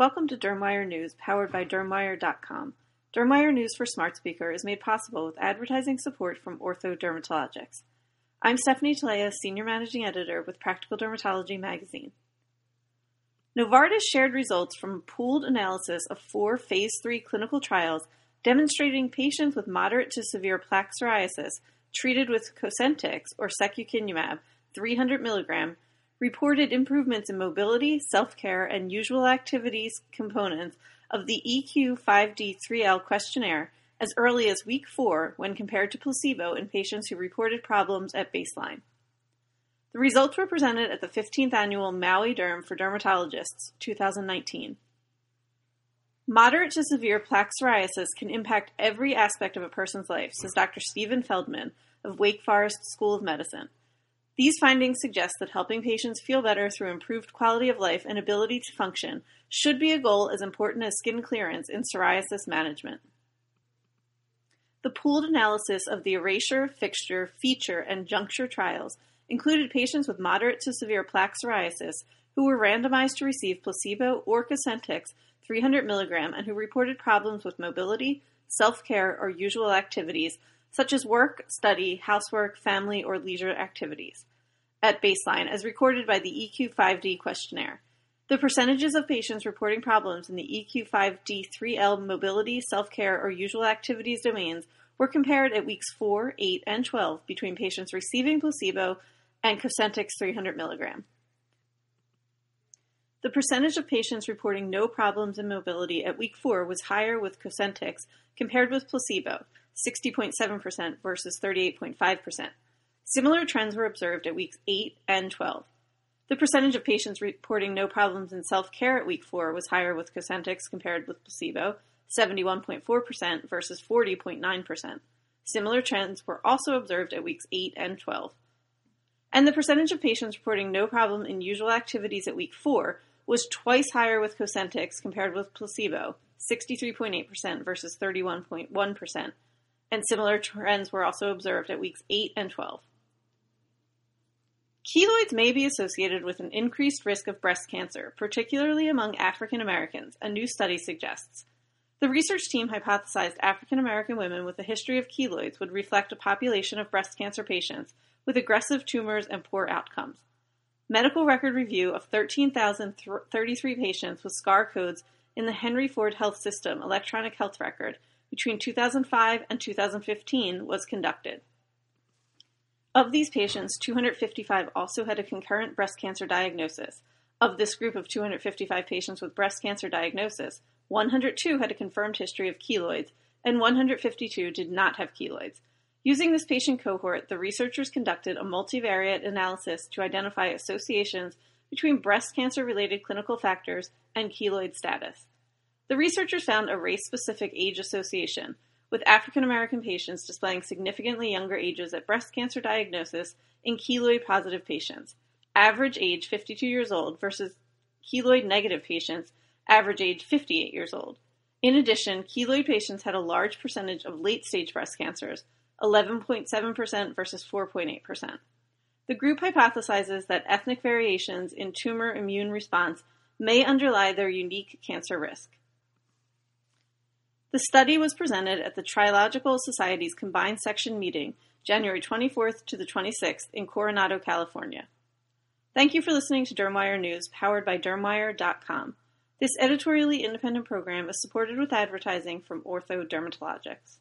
Welcome to Dermwire News, powered by Dermwire.com. Dermwire News for Smart Speaker is made possible with advertising support from Ortho Dermatologics. I'm Stephanie Talea, Senior Managing Editor with Practical Dermatology Magazine. Novartis shared results from a pooled analysis of four Phase 3 clinical trials demonstrating patients with moderate to severe plaque psoriasis treated with Cosentyx or secukinumab 300 mg reported improvements in mobility, self-care, and usual activities components of the EQ-5D-3L questionnaire as early as week 4 when compared to placebo in patients who reported problems at baseline. The results were presented at the 15th Annual Maui Derm for Dermatologists 2019. Moderate to severe plaque psoriasis can impact every aspect of a person's life, says Dr. Steven Feldman of Wake Forest School of Medicine. These findings suggest that helping patients feel better through improved quality of life and ability to function should be a goal as important as skin clearance in psoriasis management. The pooled analysis of the erasure, fixture, feature, and juncture trials included patients with moderate to severe plaque psoriasis who were randomized to receive placebo or Cosentyx 300 mg and who reported problems with mobility, self-care, or usual activities such as work, study, housework, family, or leisure activities at baseline as recorded by the EQ5D questionnaire. The percentages of patients reporting problems in the EQ5D3L mobility, self-care, or usual activities domains were compared at weeks 4, 8, and 12 between patients receiving placebo and Cosentyx 300 mg. The percentage of patients reporting no problems in mobility at week 4 was higher with Cosentyx compared with placebo, 60.7% versus 38.5%. Similar trends were observed at weeks 8 and 12. The percentage of patients reporting no problems in self-care at week 4 was higher with Cosentyx compared with placebo, 71.4% versus 40.9%. Similar trends were also observed at weeks 8 and 12. And the percentage of patients reporting no problem in usual activities at week 4 was twice higher with Cosentyx compared with placebo, 63.8% versus 31.1%. And similar trends were also observed at weeks 8 and 12. Keloids may be associated with an increased risk of breast cancer, particularly among African Americans, a new study suggests. The research team hypothesized African American women with a history of keloids would reflect a population of breast cancer patients with aggressive tumors and poor outcomes. Medical record review of 13,033 patients with SCAR codes in the Henry Ford Health System electronic health record between 2005 and 2015 was conducted. Of these patients, 255 also had a concurrent breast cancer diagnosis. Of this group of 255 patients with breast cancer diagnosis, 102 had a confirmed history of keloids, and 152 did not have keloids. Using this patient cohort, the researchers conducted a multivariate analysis to identify associations between breast cancer related clinical factors and keloid status. The researchers found a race specific age association, with African American patients displaying significantly younger ages at breast cancer diagnosis in keloid positive patients, average age 52 years old versus keloid negative patients, average age 58 years old. In addition, keloid patients had a large percentage of late stage breast cancers, 11.7% versus 4.8%. The group hypothesizes that ethnic variations in tumor immune response may underlie their unique cancer risk. The study was presented at the Triological Society's Combined Section meeting January 24th to the 26th in Coronado, California. Thank you for listening to Dermwire News, powered by Dermwire.com. This editorially independent program is supported with advertising from Ortho Dermatologics.